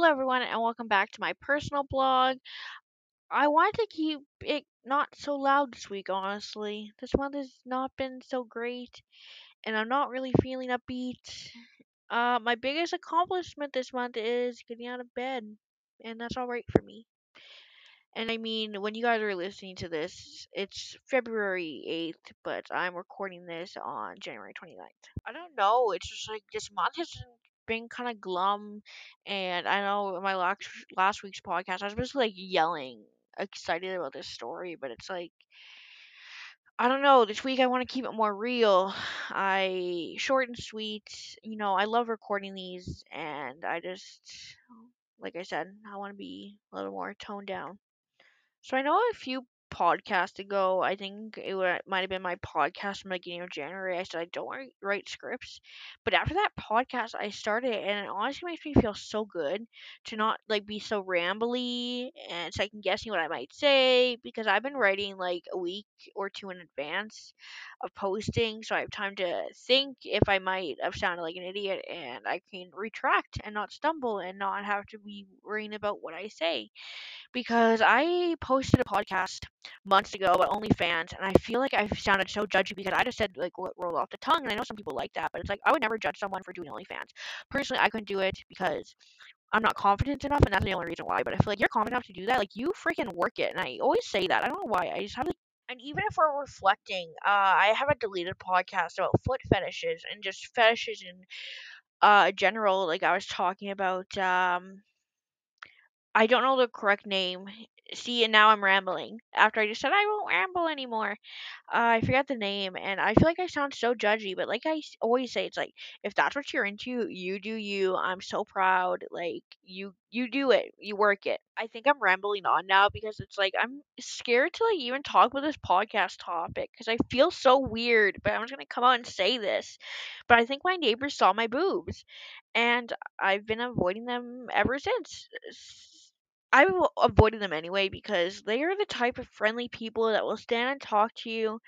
Hello, everyone, and welcome back to my personal blog. I wanted to keep it not so loud this week, honestly. This month has not been so great, and I'm not really feeling upbeat. Uh, my biggest accomplishment this month is getting out of bed, and that's alright for me. And I mean, when you guys are listening to this, it's February 8th, but I'm recording this on January 29th. I don't know, it's just like this month has been kind of glum, and I know in my last last week's podcast I was just like yelling, excited about this story, but it's like I don't know. This week I want to keep it more real. I short and sweet. You know, I love recording these, and I just, like I said, I want to be a little more toned down. So I know a few podcasts ago, I think it might have been my podcast from the beginning of January. I said I don't write, write scripts, but after that podcast, I started, and it honestly makes me feel so good to not like be so rambly and second guessing what I might say because I've been writing like a week or two in advance of posting, so I have time to think if I might have sounded like an idiot, and I can retract and not stumble and not have to be worrying about what I say because I posted a podcast months ago about OnlyFans, and I feel like I sounded so judgy because I just said like what rolled off the tongue, and I know some people like that, but it's like I would never judge someone for doing OnlyFans. Personally, I couldn't do it because I'm not confident enough, and that's the only reason why. But I feel like you're confident enough to do that, like you freaking work it, and I always say that. I don't know why. I just have like. And even if we're reflecting, uh, I have a deleted podcast about foot fetishes and just fetishes in uh general. Like I was talking about um I don't know the correct name. See, and now I'm rambling. After I just said I won't ramble anymore. Uh, I forgot the name, and I feel like I sound so judgy, but like I always say, it's like if that's what you're into, you do you. I'm so proud. Like you, you do it. You work it. I think I'm rambling on now because it's like I'm scared to like even talk about this podcast topic because I feel so weird. But I'm just gonna come out and say this. But I think my neighbors saw my boobs, and I've been avoiding them ever since. I've avoided them anyway because they are the type of friendly people that will stand and talk to you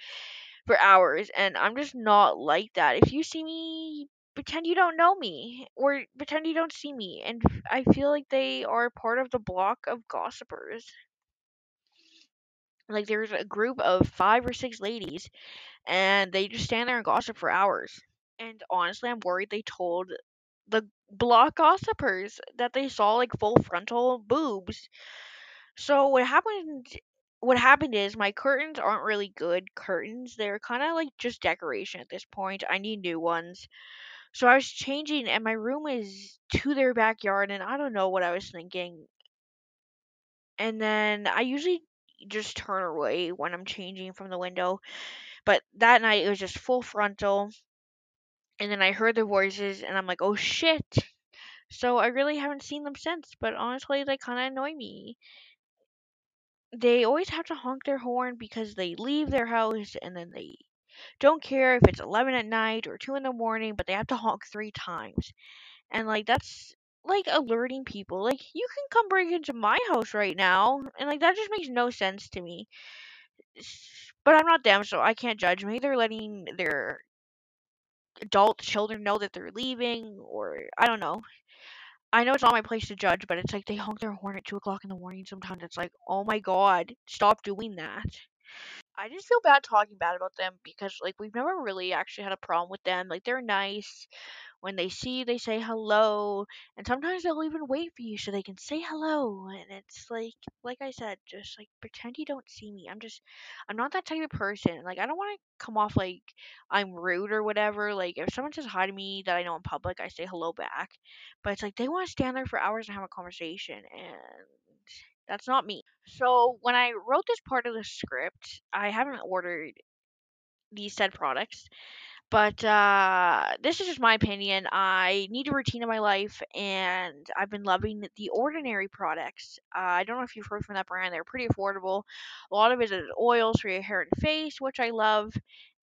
for hours, and I'm just not like that. If you see me, pretend you don't know me, or pretend you don't see me, and I feel like they are part of the block of gossipers. Like there's a group of five or six ladies, and they just stand there and gossip for hours. And honestly, I'm worried they told the block gossipers that they saw like full frontal boobs. So what happened what happened is my curtains aren't really good curtains. They're kind of like just decoration at this point. I need new ones. So I was changing and my room is to their backyard and I don't know what I was thinking. And then I usually just turn away when I'm changing from the window, but that night it was just full frontal. And then I heard their voices and I'm like, "Oh shit." So I really haven't seen them since, but honestly they kind of annoy me. they always have to honk their horn because they leave their house and then they don't care if it's 11 at night or 2 in the morning, but they have to honk three times. And, like, that's like alerting people. Like, you can come break into my house right now. And, like, that just makes no sense to me. But I'm not them, so I can't judge. Maybe they're letting their adult children know that they're leaving, or I don't know. I know it's not my place to judge, but it's like they honk their horn at two o'clock in the morning. Sometimes it's like, oh my god, stop doing that. I just feel bad talking bad about them because like we've never really actually had a problem with them. Like they're nice. When they see you, they say hello, and sometimes they'll even wait for you so they can say hello. And it's like, like I said, just like pretend you don't see me. I'm just, I'm not that type of person. Like I don't want to come off like I'm rude or whatever. Like if someone says hi to me that I know in public, I say hello back. But it's like they want to stand there for hours and have a conversation, and that's not me. So when I wrote this part of the script, I haven't ordered these said products, but uh, this is just my opinion. I need a routine in my life, and I've been loving the Ordinary products. Uh, I don't know if you've heard from that brand; they're pretty affordable. A lot of it is oils for your hair and face, which I love.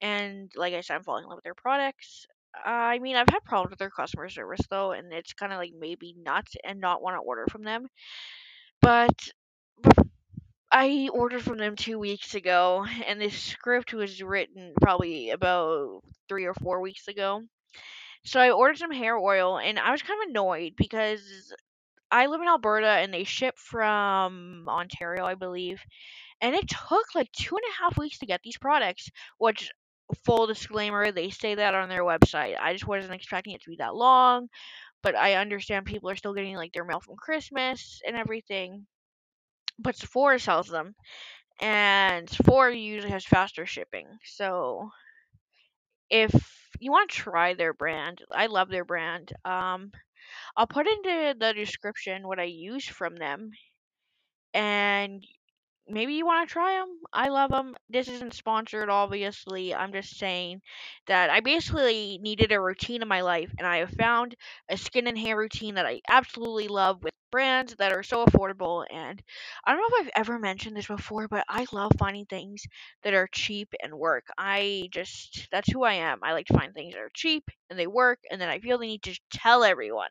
And like I said, I'm falling in love with their products. I mean, I've had problems with their customer service though, and it's kind of like maybe nuts and not want to order from them. But I ordered from them two weeks ago, and this script was written probably about three or four weeks ago. So I ordered some hair oil, and I was kind of annoyed because I live in Alberta and they ship from Ontario, I believe. And it took like two and a half weeks to get these products, which full disclaimer, they say that on their website. I just wasn't expecting it to be that long, but I understand people are still getting like their mail from Christmas and everything. But Sephora sells them, and Sephora usually has faster shipping. So if you want to try their brand, I love their brand. Um, I'll put into the description what I use from them, and maybe you want to try them. I love them. This isn't sponsored, obviously. I'm just saying that I basically needed a routine in my life, and I have found a skin and hair routine that I absolutely love with brands that are so affordable. And I don't know if I've ever mentioned this before, but I love finding things that are cheap and work. I just, that's who I am. I like to find things that are cheap and they work, and then I feel the need to tell everyone.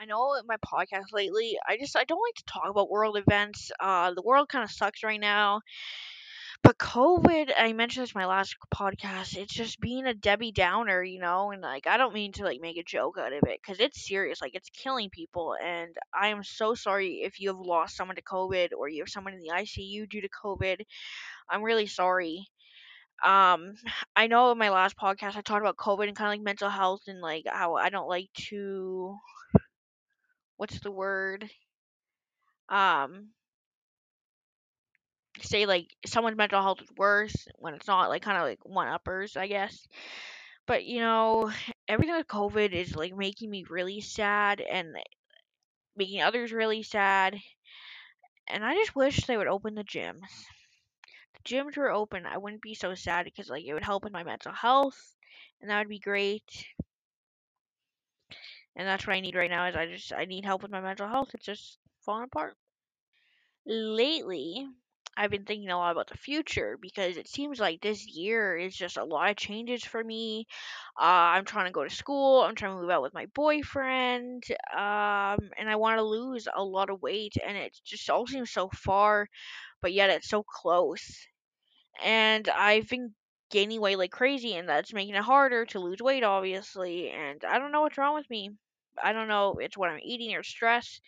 I know in my podcast lately, I just I don't like to talk about world events. Uh, the world kind of sucks right now. But COVID, I mentioned this in my last podcast. It's just being a Debbie Downer, you know, and like I don't mean to like make a joke out of it because it's serious. Like it's killing people, and I am so sorry if you have lost someone to COVID or you have someone in the ICU due to COVID. I'm really sorry. Um, I know in my last podcast I talked about COVID and kind of like mental health and like how I don't like to what's the word? Um, say like someone's mental health is worse when it's not like kind of like one uppers, I guess. But you know, everything with COVID is like making me really sad and making others really sad. And I just wish they would open the gyms. The gyms were open, I wouldn't be so sad because like it would help with my mental health, and that would be great. And that's what I need right now. Is I just I need help with my mental health. It's just falling apart. lately I've been thinking a lot about the future because it seems like this year is just a lot of changes for me. Uh, I'm trying to go to school. I'm trying to move out with my boyfriend. Um, and I want to lose a lot of weight, and it just all seems so far, but yet it's so close. And I've been gaining weight like crazy, and that's making it harder to lose weight, obviously. And I don't know what's wrong with me. I don't know it's what I'm eating or stress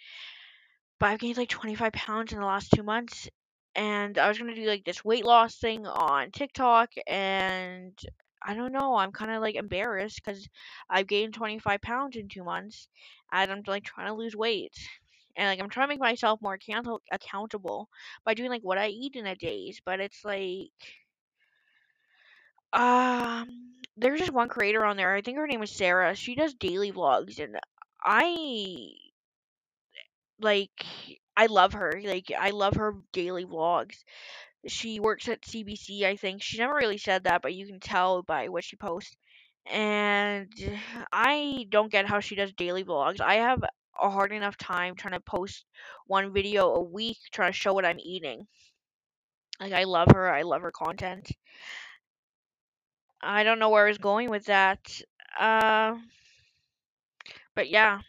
but I've gained like 25 pounds in the last two months. And I was gonna do like this weight loss thing on TikTok, and I don't know. I'm kind of like embarrassed because I've gained 25 pounds in two months, and I'm like trying to lose weight. And like I'm trying to make myself more account- accountable by doing like what I eat in a day, But it's like, um, there's just one creator on there. I think her name is Sarah. She does daily vlogs, and I like I love her. Like I love her daily vlogs. She works at CBC, I think. She never really said that, but you can tell by what she posts. And I don't get how she does daily vlogs. I have a hard enough time trying to post one video a week trying to show what I'm eating. Like I love her. I love her content. I don't know where I was going with that. Uh but yeah,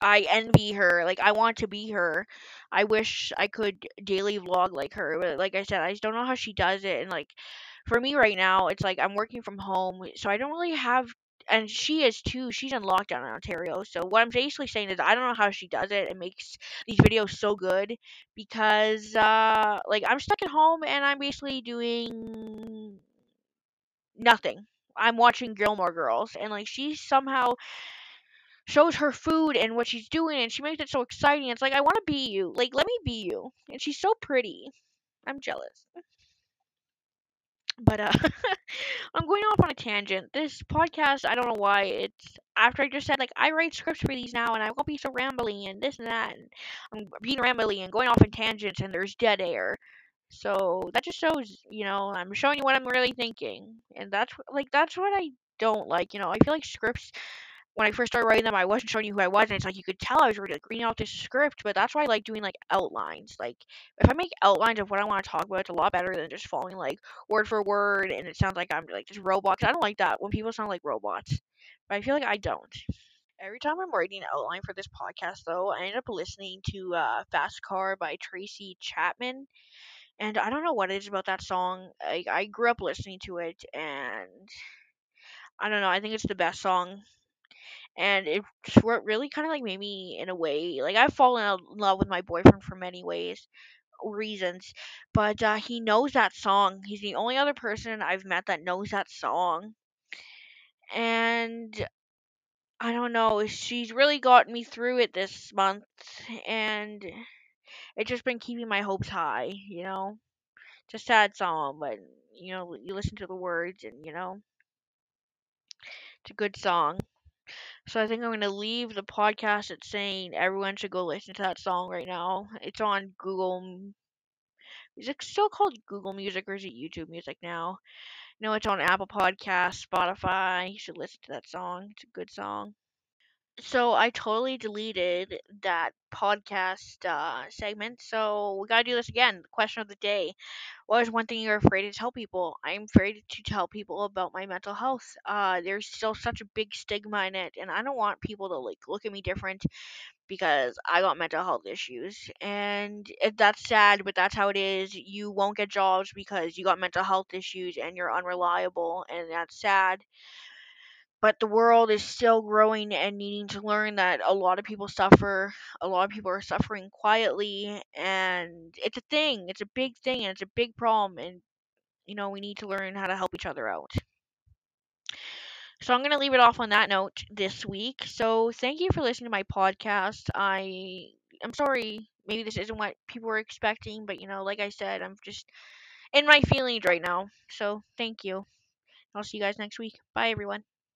I envy her. Like I want to be her. I wish I could daily vlog like her. But like I said, I just don't know how she does it. And like for me right now, it's like I'm working from home, so I don't really have. And she is too. She's in lockdown in Ontario. So what I'm basically saying is I don't know how she does it and makes these videos so good because uh like I'm stuck at home and I'm basically doing nothing. I'm watching Gilmore Girls and like she somehow shows her food and what she's doing and she makes it so exciting. It's like I want to be you. Like let me be you. And she's so pretty. I'm jealous. But uh I'm going off on a tangent. This podcast, I don't know why it's after I just said like I write scripts for these now and I won't be so rambly and this and that and I'm being rambly and going off in tangents and there's dead air. So that just shows, you know, I'm showing you what I'm really thinking. And that's like that's what I don't like, you know. I feel like scripts when I first started writing them, I wasn't showing you who I was, and it's like you could tell I was really like reading out this script. But that's why I like doing like outlines. Like if I make outlines of what I want to talk about, it's a lot better than just following like word for word, and it sounds like I'm like just robots. I don't like that when people sound like robots. But I feel like I don't. Every time I'm writing an outline for this podcast, though, I end up listening to uh, "Fast Car" by Tracy Chapman, and I don't know what it is about that song. I, I grew up listening to it, and I don't know. I think it's the best song and it's what really kind of like made me in a way like I've fallen in love with my boyfriend for many ways reasons, but uh, he knows that song. He's the only other person I've met that knows that song, and I don't know. She's really got me through it this month, and it's just been keeping my hopes high. You know, it's a sad song, but you know, you listen to the words, and you know, it's a good song. So I think I'm gonna leave the podcast at saying everyone should go listen to that song right now. It's on Google. Is it still called Google Music or is it YouTube Music now? No, it's on Apple Podcasts, Spotify. You should listen to that song. It's a good song. So I totally deleted that podcast uh, segment. So we gotta do this again. Question of the day: What is one thing you're afraid to tell people? I'm afraid to tell people about my mental health. Uh, there's still such a big stigma in it, and I don't want people to like look at me different because I got mental health issues. And that's sad, but that's how it is. You won't get jobs because you got mental health issues and you're unreliable, and that's sad but the world is still growing and needing to learn that a lot of people suffer a lot of people are suffering quietly and it's a thing it's a big thing and it's a big problem and you know we need to learn how to help each other out. So i'm going to leave it off on that note this week. So thank you for listening to my podcast. I i'm sorry maybe this isn't what people were expecting but you know like i said i'm just in my feelings right now. So thank you. I'll see you guys next week. Bye everyone